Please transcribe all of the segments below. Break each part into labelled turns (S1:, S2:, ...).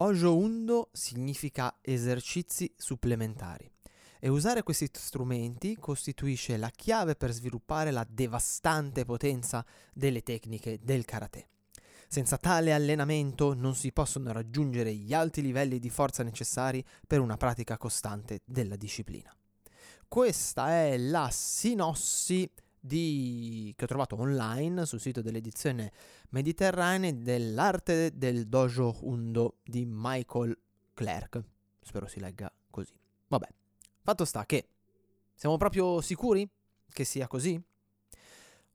S1: Ojo Undo significa esercizi supplementari e usare questi strumenti costituisce la chiave per sviluppare la devastante potenza delle tecniche del karate. Senza tale allenamento non si possono raggiungere gli alti livelli di forza necessari per una pratica costante della disciplina. Questa è la sinossi di... che ho trovato online sul sito dell'edizione mediterranea dell'arte del dojo Undo di Michael Clerk. Spero si legga così. Vabbè, fatto sta che siamo proprio sicuri che sia così?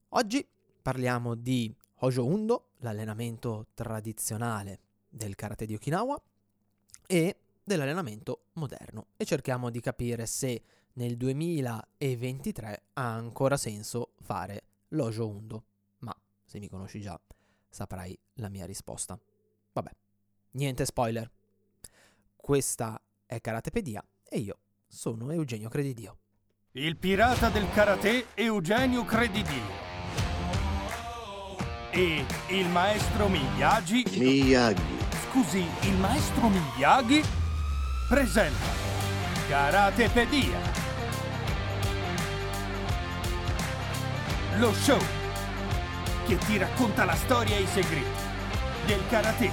S1: Oggi parliamo di Hojo Undo, l'allenamento tradizionale del karate di Okinawa, e dell'allenamento moderno e cerchiamo di capire se nel 2023 ha ancora senso fare l'Ojo Undo. Ma se mi conosci già saprai la mia risposta. Vabbè, niente spoiler. Questa è Karatepedia e io sono Eugenio Credidio.
S2: Il pirata del karate Eugenio Credidio e il maestro Miyagi.
S3: Miyagi.
S2: Scusi, il maestro Miyagi presenta Karatepedia. Lo show che ti racconta la storia e i segreti del karate.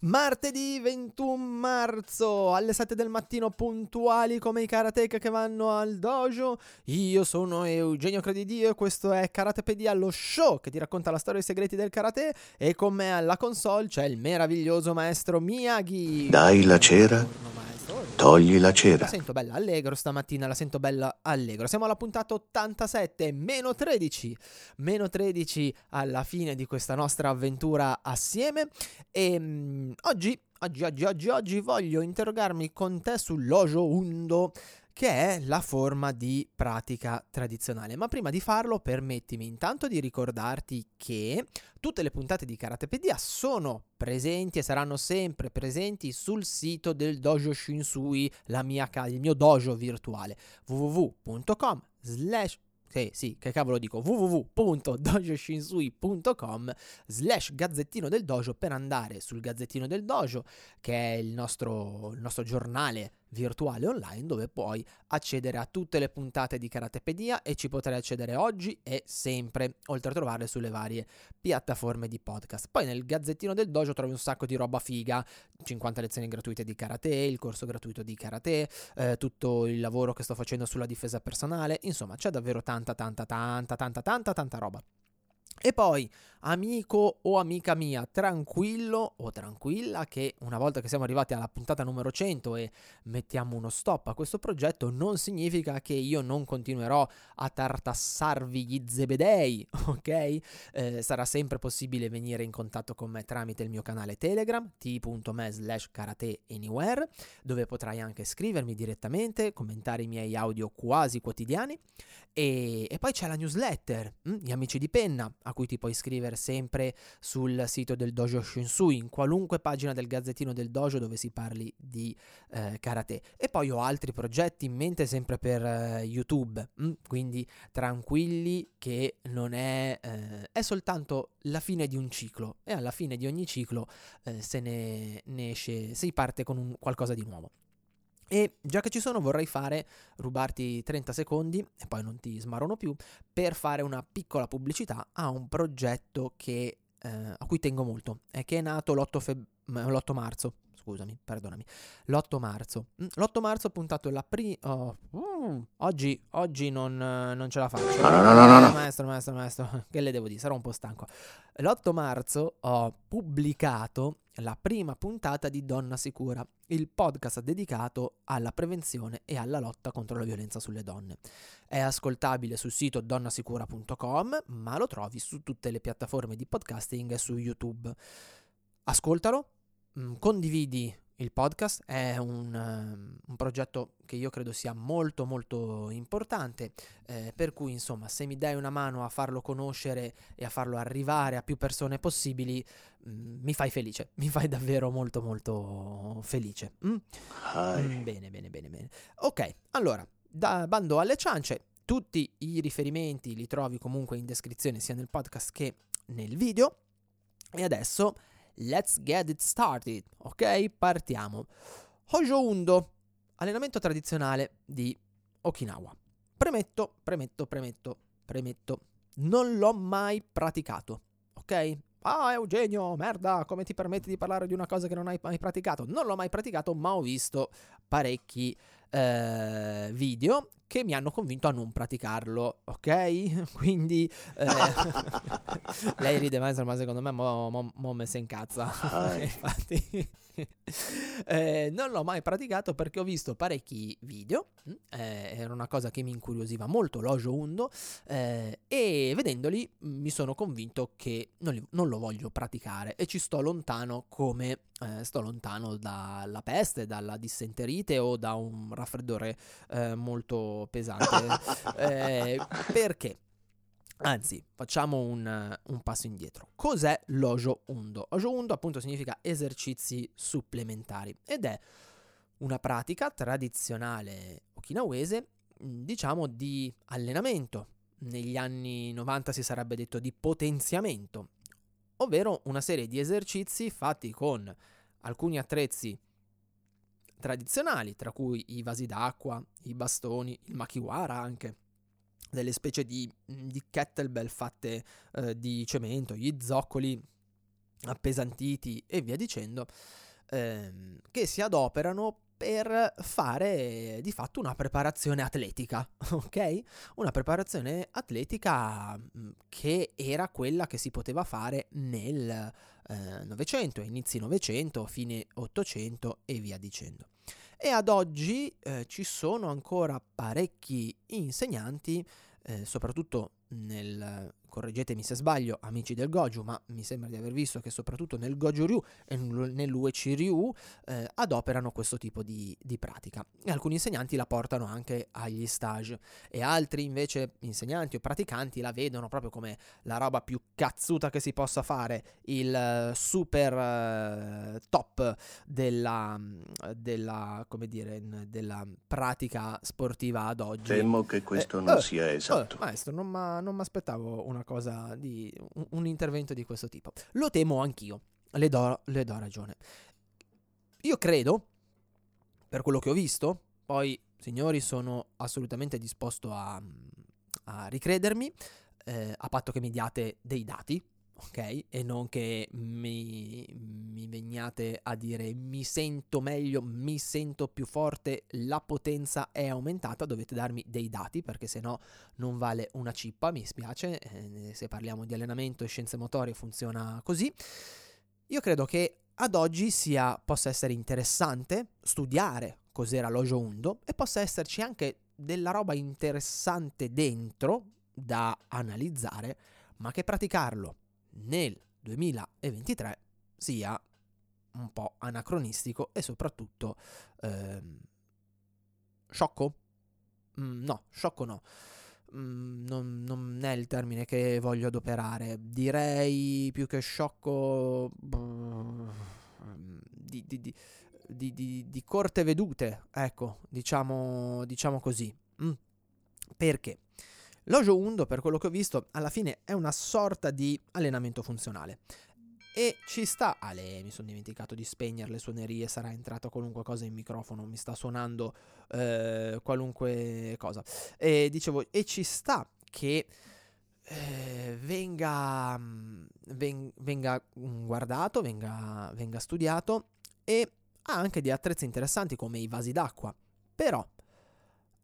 S1: Martedì 21 marzo alle 7 del mattino puntuali come i karateka che vanno al dojo. Io sono Eugenio Credidio e questo è Karatepedia, lo show che ti racconta la storia e i segreti del karate e con me alla console c'è il meraviglioso maestro Miyagi.
S3: Dai la cera, togli la
S1: La
S3: cera.
S1: sento bella allegro stamattina, la sento bella allegro. Siamo alla puntata 87, meno 13. Meno 13 alla fine di questa nostra avventura assieme. E mm, oggi, oggi, oggi, oggi, oggi voglio interrogarmi con te sull'Ojo Undo, che è la forma di pratica tradizionale. Ma prima di farlo, permettimi intanto di ricordarti che tutte le puntate di Karatepedia sono presenti e saranno sempre presenti sul sito del Dojo Shinsui, mia il mio dojo virtuale www.com slash sì, sì, che cavolo dico, www.dojoshinsui.com slash gazzettino del dojo per andare sul gazzettino del dojo, che è il nostro, il nostro giornale virtuale online dove puoi accedere a tutte le puntate di Karatepedia e ci potrai accedere oggi e sempre, oltre a trovarle sulle varie piattaforme di podcast. Poi nel gazzettino del dojo trovi un sacco di roba figa, 50 lezioni gratuite di karate, il corso gratuito di karate, eh, tutto il lavoro che sto facendo sulla difesa personale, insomma c'è davvero tanta tanta tanta tanta tanta tanta roba. E poi, amico o amica mia, tranquillo o tranquilla che una volta che siamo arrivati alla puntata numero 100 e mettiamo uno stop a questo progetto, non significa che io non continuerò a tartassarvi gli zebedei, ok? Eh, sarà sempre possibile venire in contatto con me tramite il mio canale Telegram, t.me slash karateanywhere, dove potrai anche scrivermi direttamente, commentare i miei audio quasi quotidiani. E, e poi c'è la newsletter, mm, gli amici di penna, a cui ti puoi iscrivere sempre sul sito del Dojo Shinsui, in qualunque pagina del gazzettino del dojo dove si parli di eh, karate. E poi ho altri progetti in mente sempre per eh, YouTube, mm, quindi tranquilli che non è, eh, è soltanto la fine di un ciclo e alla fine di ogni ciclo eh, se ne, ne esce, si parte con un, qualcosa di nuovo. E già che ci sono vorrei fare, rubarti 30 secondi e poi non ti smarono più, per fare una piccola pubblicità a un progetto che, eh, a cui tengo molto e che è nato l'8, feb- l'8 marzo. Scusami, perdonami. L'8 marzo. Mm, L'8 marzo ho puntato la prima... oggi, oggi non, non ce la faccio.
S3: No, no, no, no, no, no.
S1: Maestro, maestro, maestro, che le devo dire? Sarò un po' stanco. L'8 marzo ho pubblicato la prima puntata di Donna Sicura, il podcast dedicato alla prevenzione e alla lotta contro la violenza sulle donne. È ascoltabile sul sito donnasicura.com, ma lo trovi su tutte le piattaforme di podcasting e su YouTube. Ascoltalo, mm, condividi il podcast, è un, ehm, un progetto che io credo sia molto molto importante, eh, per cui insomma se mi dai una mano a farlo conoscere e a farlo arrivare a più persone possibili, mm, mi fai felice, mi fai davvero molto molto felice. mm? Mm, bene, bene, bene, bene. Ok, allora, da bando alle ciance, tutti i riferimenti li trovi comunque in descrizione sia nel podcast che nel video. E adesso let's get it started, ok? Partiamo. Hojo Undo, allenamento tradizionale di Okinawa. Premetto, premetto, premetto, premetto, non l'ho mai praticato, ok? Ah, Eugenio, merda, come ti permetti di parlare di una cosa che non hai mai praticato? Non l'ho mai praticato, ma ho visto parecchi eh, video che mi hanno convinto a non praticarlo, ok? Quindi eh, lei ride ma secondo me mo, mo, mo me se incazza. Infatti eh, non l'ho mai praticato perché ho visto parecchi video, mm, eh, era una cosa che mi incuriosiva molto, l'Ojo Undo, eh, e vedendoli mi sono convinto che non, li, non, lo voglio praticare e ci sto lontano come eh, sto lontano dalla peste, dalla dissenterite o da un raffreddore eh, molto pesante. Eh, perché? Anzi, facciamo un, un, passo indietro. Cos'è l'Ojo Undo? Ojo Undo appunto significa esercizi supplementari ed è una pratica tradizionale okinawese, diciamo di allenamento. Negli anni 90 si sarebbe detto di potenziamento, ovvero una serie di esercizi fatti con alcuni attrezzi tradizionali, tra cui i vasi d'acqua, i bastoni, il makiwara anche delle specie di, di kettlebell fatte eh, di cemento, gli zoccoli appesantiti e via dicendo, ehm, che si adoperano per fare di fatto una preparazione atletica, ok? Una preparazione atletica che era quella che si poteva fare nel eh, Novecento, inizi Novecento, fine Ottocento e via dicendo e ad oggi eh, ci sono ancora parecchi insegnanti, eh, soprattutto nel correggetemi se sbaglio, amici del Goju, ma mi sembra di aver visto che soprattutto nel Goju Ryu e nell'Uechi Ryu eh, adoperano questo tipo di, di, pratica. E alcuni insegnanti la portano anche agli stage e altri invece insegnanti o praticanti la vedono proprio come la roba più cazzuta che si possa fare, il super uh, top della, della, come dire, della pratica sportiva ad oggi.
S3: Temo che questo eh, non sia esatto.
S1: Maestro, non mi aspettavo una cosa di un, un, intervento di questo tipo. Lo temo anch'io, le do, le do ragione. Io credo, per quello che ho visto, poi signori sono assolutamente disposto a, a ricredermi, eh, a patto che mi diate dei dati, ok? E non che mi, mi veniate a dire mi sento meglio, mi sento più forte, la potenza è aumentata, dovete darmi dei dati perché se no non vale una cippa, mi spiace, eh, se parliamo di allenamento e scienze motorie funziona così. Io credo che ad oggi sia, possa essere interessante studiare cos'era l'Ojo Undo e possa esserci anche della roba interessante dentro da analizzare, ma che praticarlo nel 2023 sia un po' anacronistico e soprattutto ehm, sciocco? Mm, no, sciocco no. Mm, non, non, è il termine che voglio adoperare. Direi più che sciocco di, di, di, di corte vedute, ecco, diciamo, diciamo così. Mm. Perché? L'Ojo Undo, per quello che ho visto, alla fine è una sorta di allenamento funzionale. E ci sta. Ale, mi sono dimenticato di spegnere le suonerie. Sarà entrata qualunque cosa in microfono. Mi sta suonando eh, qualunque cosa. E dicevo, e ci sta che eh, venga, ven, venga guardato, venga, venga studiato. E ha anche dei attrezzi interessanti come i vasi d'acqua. Però,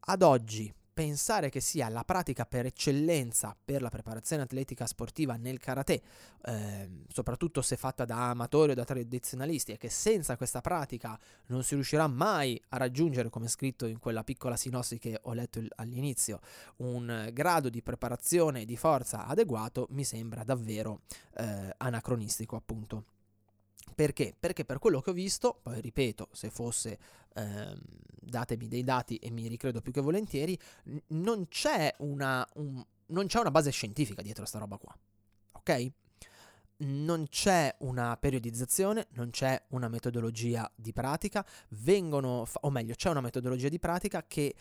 S1: ad oggi, pensare che sia la pratica per eccellenza per la preparazione atletica sportiva nel karate, eh, soprattutto se fatta da amatori o da tradizionalisti, e che senza questa pratica non si riuscirà mai a raggiungere, come scritto in quella piccola sinossi che ho letto all'inizio, un grado di preparazione e di forza adeguato, mi sembra davvero eh, anacronistico, appunto. Perché? Perché per quello che ho visto, poi ripeto, se fosse ehm, datemi dei dati e mi ricredo più che volentieri, n- non, c'è una, un, non c'è una base scientifica dietro a sta roba qua. Ok? Non c'è una periodizzazione, non c'è una metodologia di pratica, vengono, fa- o meglio, c'è una metodologia di pratica che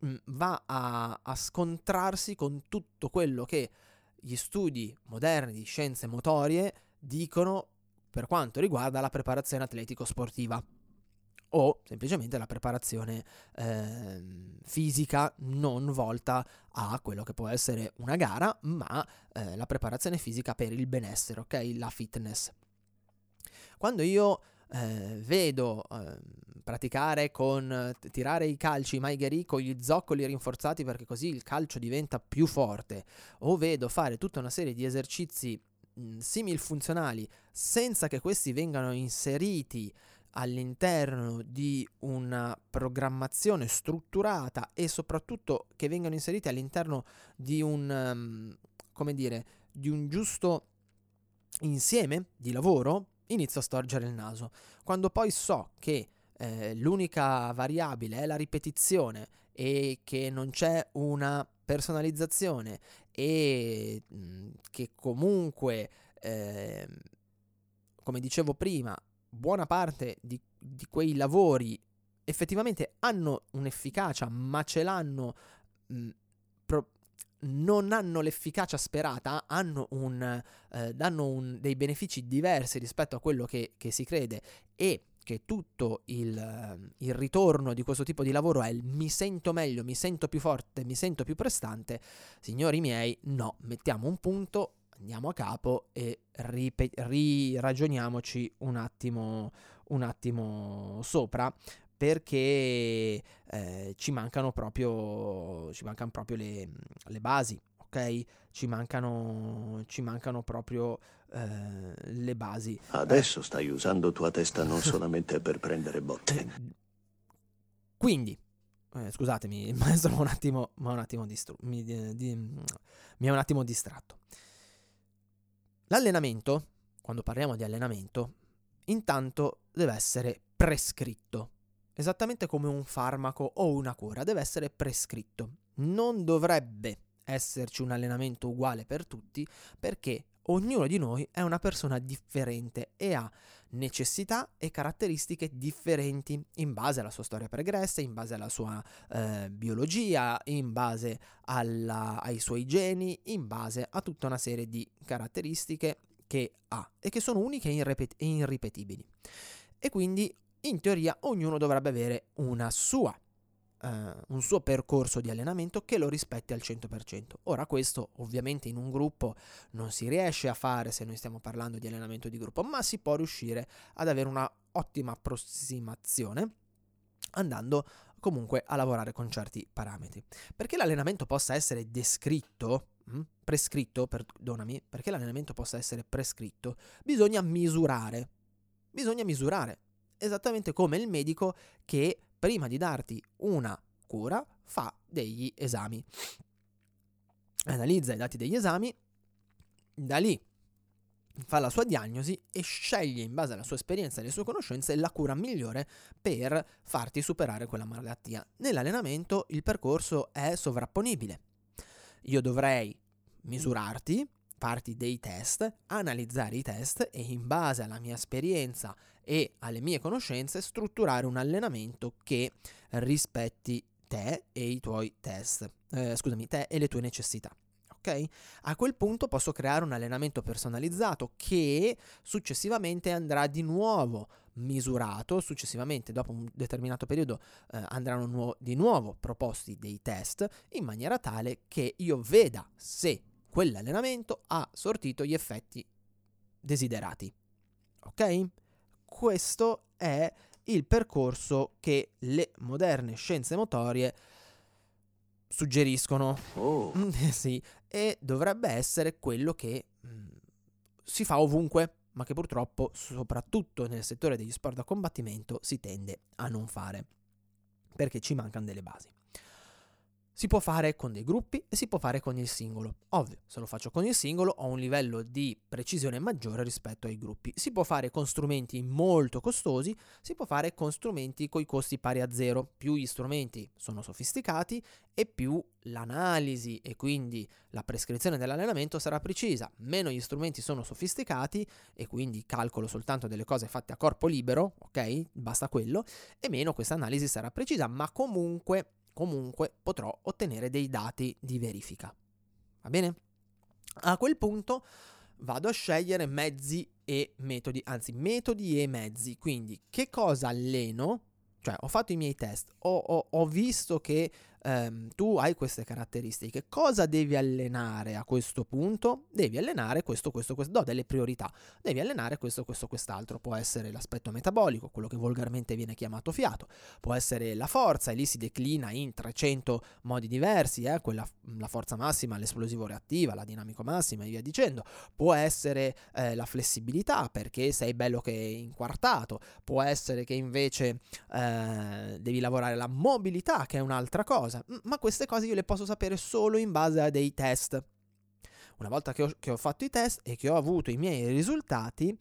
S1: mh, va a, a scontrarsi con tutto quello che gli studi moderni di scienze motorie dicono per quanto riguarda la preparazione atletico-sportiva o semplicemente la preparazione eh, fisica non volta a quello che può essere una gara, ma eh, la preparazione fisica per il benessere, ok? La fitness. Quando io eh, vedo eh, praticare con tirare i calci Maigeri con gli zoccoli rinforzati perché così il calcio diventa più forte, o vedo fare tutta una serie di esercizi simil funzionali senza che questi vengano inseriti all'interno di una programmazione strutturata e soprattutto che vengano inseriti all'interno di un, come dire, di un giusto insieme di lavoro, inizio a storgere il naso. Quando poi so che eh, l'unica variabile è la ripetizione e che non c'è una personalizzazione e mh, mm, che comunque, eh, come dicevo prima, buona parte di, di quei lavori effettivamente hanno un'efficacia, ma ce l'hanno, mh, pro- non hanno l'efficacia sperata, hanno un, eh, danno un, dei benefici diversi rispetto a quello che, che si crede. E che tutto il, il, ritorno di questo tipo di lavoro è il mi sento meglio, mi sento più forte, mi sento più prestante, signori miei, no, mettiamo un punto, andiamo a capo e ripe- riragioniamoci un attimo, un attimo sopra perché eh, ci mancano proprio, ci mancano proprio le, le basi, ok? Ci mancano, ci mancano proprio eh, le basi.
S3: Adesso stai usando tua testa non solamente per prendere botte. Eh,
S1: quindi, eh, scusatemi, il maestro un attimo, un attimo distru- mi, di, di, mi è un attimo distratto. L'allenamento, quando parliamo di allenamento, intanto deve essere prescritto. Esattamente come un farmaco o una cura, deve essere prescritto. Non dovrebbe esserci un allenamento uguale per tutti perché ognuno di noi è una persona differente e ha necessità e caratteristiche differenti in base alla sua storia pregressa, in base alla sua eh, biologia, in base alla, ai suoi geni, in base a tutta una serie di caratteristiche che ha e che sono uniche e, irripetibili. E quindi in teoria ognuno dovrebbe avere una sua Uh, un suo percorso di allenamento che lo rispetti al 100%. Ora questo ovviamente in un gruppo non si riesce a fare se noi stiamo parlando di allenamento di gruppo, ma si può riuscire ad avere una ottima approssimazione andando comunque a lavorare con certi parametri. Perché l'allenamento possa essere descritto, mh, mm, prescritto, perdonami, perché l'allenamento possa essere prescritto, bisogna misurare. Bisogna misurare, esattamente come il medico che prima di darti una cura, fa degli esami. Analizza i dati degli esami, da lì fa la sua diagnosi e sceglie in base alla sua esperienza e alle sue conoscenze la cura migliore per farti superare quella malattia. Nell'allenamento il percorso è sovrapponibile. Io dovrei misurarti, farti dei test, analizzare i test e in base alla mia esperienza e alle mie conoscenze strutturare un allenamento che rispetti te e i tuoi test, eh, scusami, te e le tue necessità. Ok? A quel punto posso creare un allenamento personalizzato che successivamente andrà di nuovo misurato, successivamente dopo un determinato periodo eh, andranno nuo- di nuovo proposti dei test in maniera tale che io veda se quell'allenamento ha sortito gli effetti desiderati. Ok? Questo è il percorso che le moderne scienze motorie suggeriscono.
S3: Oh.
S1: sì, e dovrebbe essere quello che mh, mm, si fa ovunque, ma che purtroppo, soprattutto nel settore degli sport da combattimento, si tende a non fare, perché ci mancano delle basi. Si può fare con dei gruppi e si può fare con il singolo. Ovvio, se lo faccio con il singolo ho un livello di precisione maggiore rispetto ai gruppi. Si può fare con strumenti molto costosi, si può fare con strumenti con i costi pari a zero. Più gli strumenti sono sofisticati e più l'analisi e quindi la prescrizione dell'allenamento sarà precisa. Meno gli strumenti sono sofisticati e quindi calcolo soltanto delle cose fatte a corpo libero, ok? Basta quello, e meno questa analisi sarà precisa, ma comunque comunque potrò ottenere dei dati di verifica. Va bene? A quel punto vado a scegliere mezzi e metodi, anzi metodi e mezzi, quindi che cosa alleno, cioè ho fatto i miei test, ho, ho, ho visto che ehm, tu hai queste caratteristiche, cosa devi allenare a questo punto? Devi allenare questo, questo, questo, do delle priorità, devi allenare questo, questo, quest'altro, può essere l'aspetto metabolico, quello che volgarmente viene chiamato fiato, può essere la forza e lì si declina in 300 modi diversi, eh? Quella, la forza massima, l'esplosivo reattiva, la dinamico massima e via dicendo, può essere eh, la flessibilità perché sei bello che inquartato, può essere che invece eh, devi lavorare la mobilità che è un'altra cosa, cosa, ma queste cose io le posso sapere solo in base a dei test. Una volta che ho, che ho fatto i test e che ho avuto i miei risultati,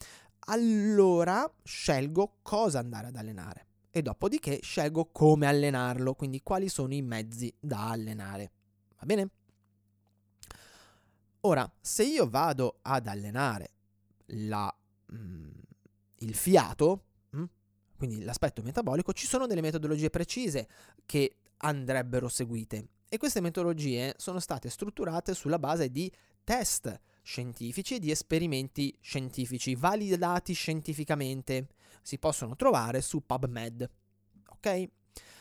S1: allora scelgo cosa andare ad allenare e dopodiché scelgo come allenarlo, quindi quali sono i mezzi da allenare. Va bene? Ora, se io vado ad allenare la, mm, il fiato, mm, quindi l'aspetto metabolico, ci sono delle metodologie precise che andrebbero seguite. E queste metodologie sono state strutturate sulla base di test scientifici e di esperimenti scientifici validati scientificamente. Si possono trovare su PubMed. Ok?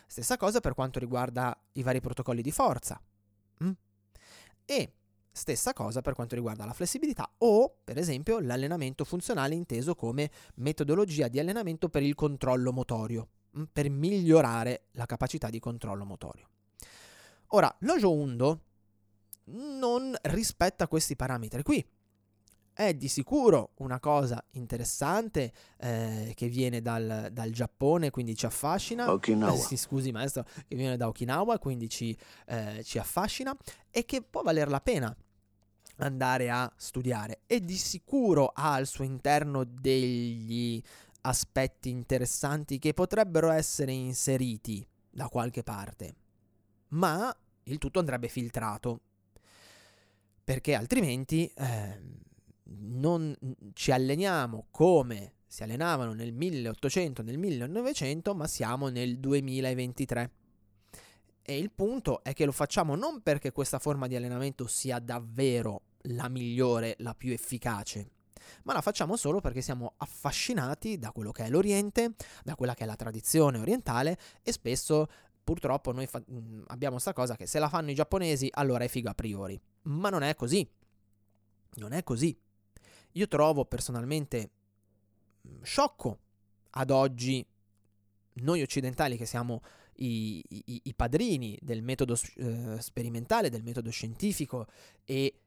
S1: Stessa cosa per quanto riguarda i vari protocolli di forza. Mm? E stessa cosa per quanto riguarda la flessibilità o, per esempio, l'allenamento funzionale inteso come metodologia di allenamento per il controllo motorio. Mm, per migliorare la capacità di controllo motorio. Ora, l'Ojo Undo non rispetta questi parametri qui. È di sicuro una cosa interessante eh, che viene dal, dal, Giappone, quindi ci affascina.
S3: Okinawa. Eh,
S1: sì, scusi maestro, che viene da Okinawa, quindi ci, eh, ci affascina e che può valer la pena andare a studiare. E di sicuro ha al suo interno degli aspetti interessanti che potrebbero essere inseriti da qualche parte, ma il tutto andrebbe filtrato, perché altrimenti eh, non ci alleniamo come si allenavano nel 1800, nel 1900, ma siamo nel 2023. E il punto è che lo facciamo non perché questa forma di allenamento sia davvero la migliore, la più efficace, ma la facciamo solo perché siamo affascinati da quello che è l'Oriente, da quella che è la tradizione orientale e spesso purtroppo noi fa- mm, abbiamo questa cosa che se la fanno i giapponesi allora è figo a priori, ma non è così. Non è così. Io trovo personalmente mm, sciocco ad oggi noi occidentali che siamo i, i, i padrini del metodo eh, sperimentale, del metodo scientifico e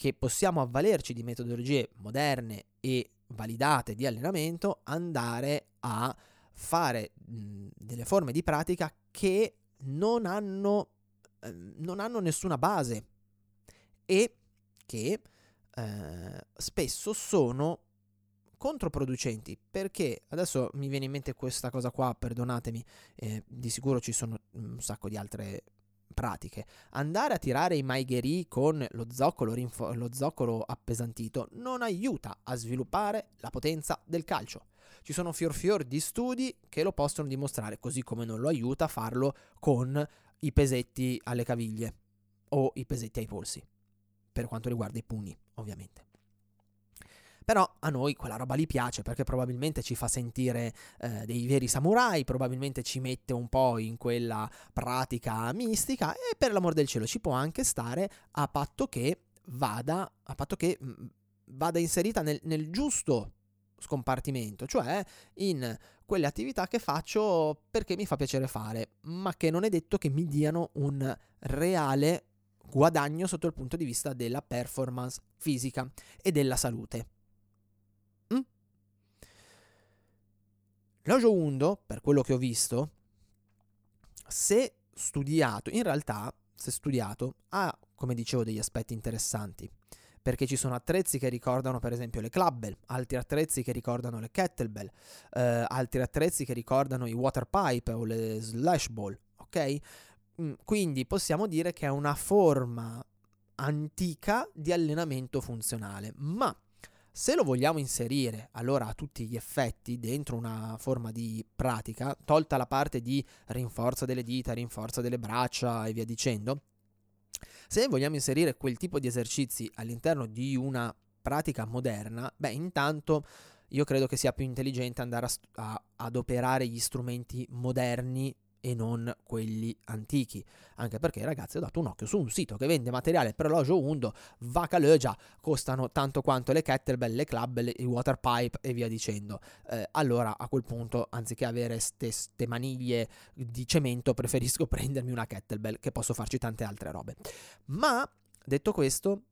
S1: che possiamo avvalerci di metodologie moderne e validate di allenamento, andare a fare delle forme di pratica che non hanno, eh, non hanno nessuna base e che eh, spesso sono controproducenti. Perché? Adesso mi viene in mente questa cosa qua perdonatemi eh, di sicuro ci sono un sacco di altre pratiche. Andare a tirare i maigherì con lo zoccolo, rinfo- lo zoccolo appesantito non aiuta a sviluppare la potenza del calcio. Ci sono fior fior di studi che lo possono dimostrare, così come non lo aiuta a farlo con i pesetti alle caviglie o i pesetti ai polsi, per quanto riguarda i pugni, ovviamente. Però a noi quella roba lì piace perché probabilmente ci fa sentire eh, dei veri samurai, probabilmente ci mette un po' in quella pratica mistica e per l'amor del cielo ci può anche stare a patto che vada, a patto che mm, vada inserita nel, nel giusto scompartimento, cioè in quelle attività che faccio perché mi fa piacere fare, ma che non è detto che mi diano un reale guadagno sotto il punto di vista della performance fisica e della salute. L'Ojo Undo, per quello che ho visto, se studiato, in realtà, se studiato, ha, come dicevo, degli aspetti interessanti. Perché ci sono attrezzi che ricordano, per esempio, le clubbell, altri attrezzi che ricordano le kettlebell, eh, altri attrezzi che ricordano i water pipe o le slash ball, ok? Mm, quindi possiamo dire che è una forma antica di allenamento funzionale, ma Se lo vogliamo inserire allora a tutti gli effetti dentro una forma di pratica, tolta la parte di rinforzo delle dita, rinforzo delle braccia e via dicendo, se vogliamo inserire quel tipo di esercizi all'interno di una pratica moderna, beh, intanto io credo che sia più intelligente andare a, a adoperare gli strumenti moderni e non quelli antichi. Anche perché, ragazzi, ho dato un occhio su un sito che vende materiale per orologio Undo, Vacalögia, costano tanto quanto le kettlebell, le club, le, i water pipe e via dicendo. Eh, allora, a quel punto, anziché avere ste maniglie di cemento, preferisco prendermi una kettlebell che posso farci tante altre robe. Ma, detto questo,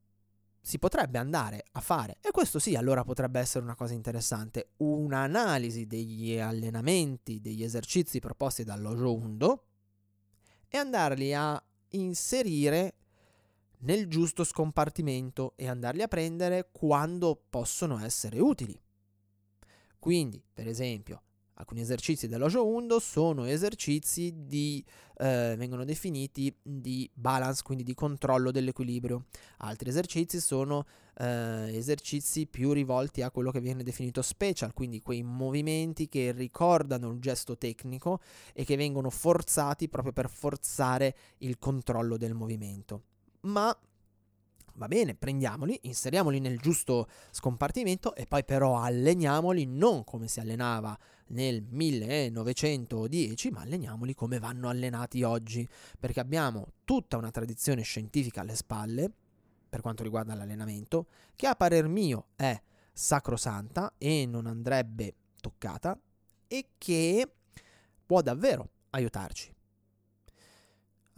S1: si potrebbe andare a fare, e questo sì, allora potrebbe essere una cosa interessante, un'analisi degli allenamenti, degli esercizi proposti dall'Ojo Undo e andarli a inserire nel giusto scompartimento e andarli a prendere quando possono essere utili. Quindi, per esempio, Alcuni esercizi dell'Ojo Undo sono esercizi di, eh, vengono definiti di balance, quindi di controllo dell'equilibrio. Altri esercizi sono eh, esercizi più rivolti a quello che viene definito special, quindi quei movimenti che ricordano il gesto tecnico e che vengono forzati proprio per forzare il controllo del movimento. Ma va bene, prendiamoli, inseriamoli nel giusto scompartimento e poi però alleniamoli non come si allenava nel 1910, ma alleniamoli come vanno allenati oggi, perché abbiamo tutta una tradizione scientifica alle spalle per quanto riguarda l'allenamento, che a parer mio è sacrosanta e non andrebbe toccata e che può davvero aiutarci.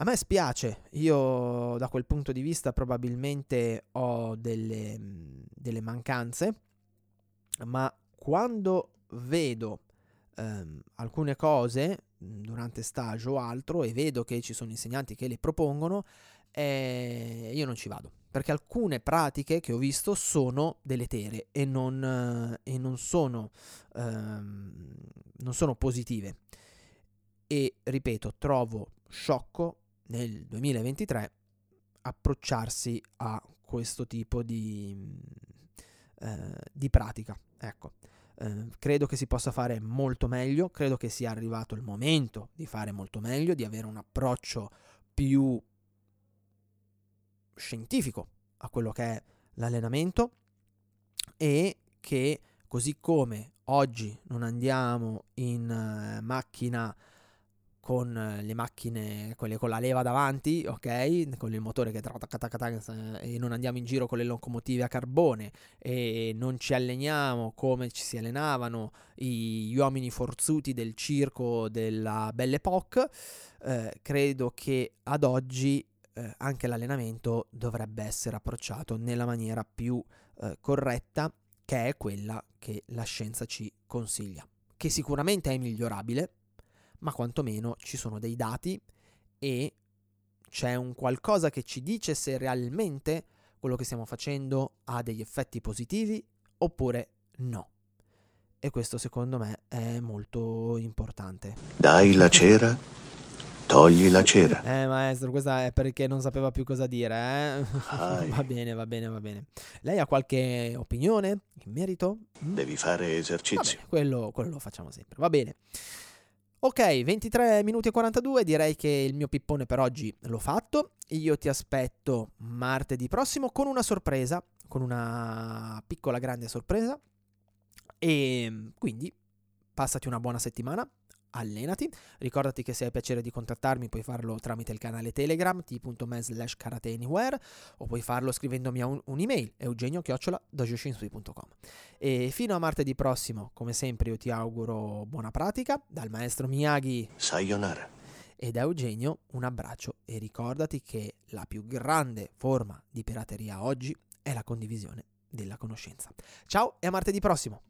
S1: A me spiace, io da quel punto di vista probabilmente ho delle, delle mancanze, ma quando vedo ehm, alcune cose mhmm, durante stage o altro e vedo che ci sono insegnanti che le propongono, eh, io non ci vado. Perché alcune pratiche che ho visto sono deletere e non, e non, sono, ehm, non sono positive. E ripeto, trovo sciocco nel 2023 approcciarsi a questo tipo di, eh, di pratica. Ecco. Eh, credo che si possa fare molto meglio, credo che sia arrivato il momento di fare molto meglio, di avere un approccio più scientifico a quello che è l'allenamento e che così come oggi non andiamo in uh, macchina con eh, le macchine, quelle con la leva davanti, ok? Con il motore che e non andiamo in giro con le locomotive a carbone e non ci alleniamo come ci si allenavano gli uomini forzuti del circo della Belle Époque, eh, credo che ad oggi eh, anche l'allenamento dovrebbe essere approcciato nella maniera più eh, corretta, che è quella che la scienza ci consiglia, che sicuramente è migliorabile ma quantomeno ci sono dei dati e c'è un qualcosa che ci dice se realmente quello che stiamo facendo ha degli effetti positivi oppure no. E questo secondo me è molto importante.
S3: Dai la cera, togli la cera.
S1: Eh maestro, questa è perché non sapeva più cosa dire, eh? va bene, va bene, va bene. Lei ha qualche opinione in merito?
S3: Devi fare esercizio.
S1: Vabbè, quello, quello lo facciamo sempre, va bene. Ok, 23 minuti e 42, direi che il mio pippone per oggi l'ho fatto. Io ti aspetto martedì prossimo con una sorpresa, con una piccola grande sorpresa. E quindi passati una buona settimana allenati. Ricordati che se hai piacere di contattarmi puoi farlo tramite il canale Telegram t.me slash karateanywhere o puoi farlo scrivendomi a un, un'email eugenio-dojoshinsui.com E fino a martedì prossimo, come sempre, io ti auguro buona pratica dal maestro Miyagi.
S3: Sayonara.
S1: E da Eugenio un abbraccio e ricordati che la più grande forma di pirateria oggi è la condivisione della conoscenza. Ciao e a martedì prossimo!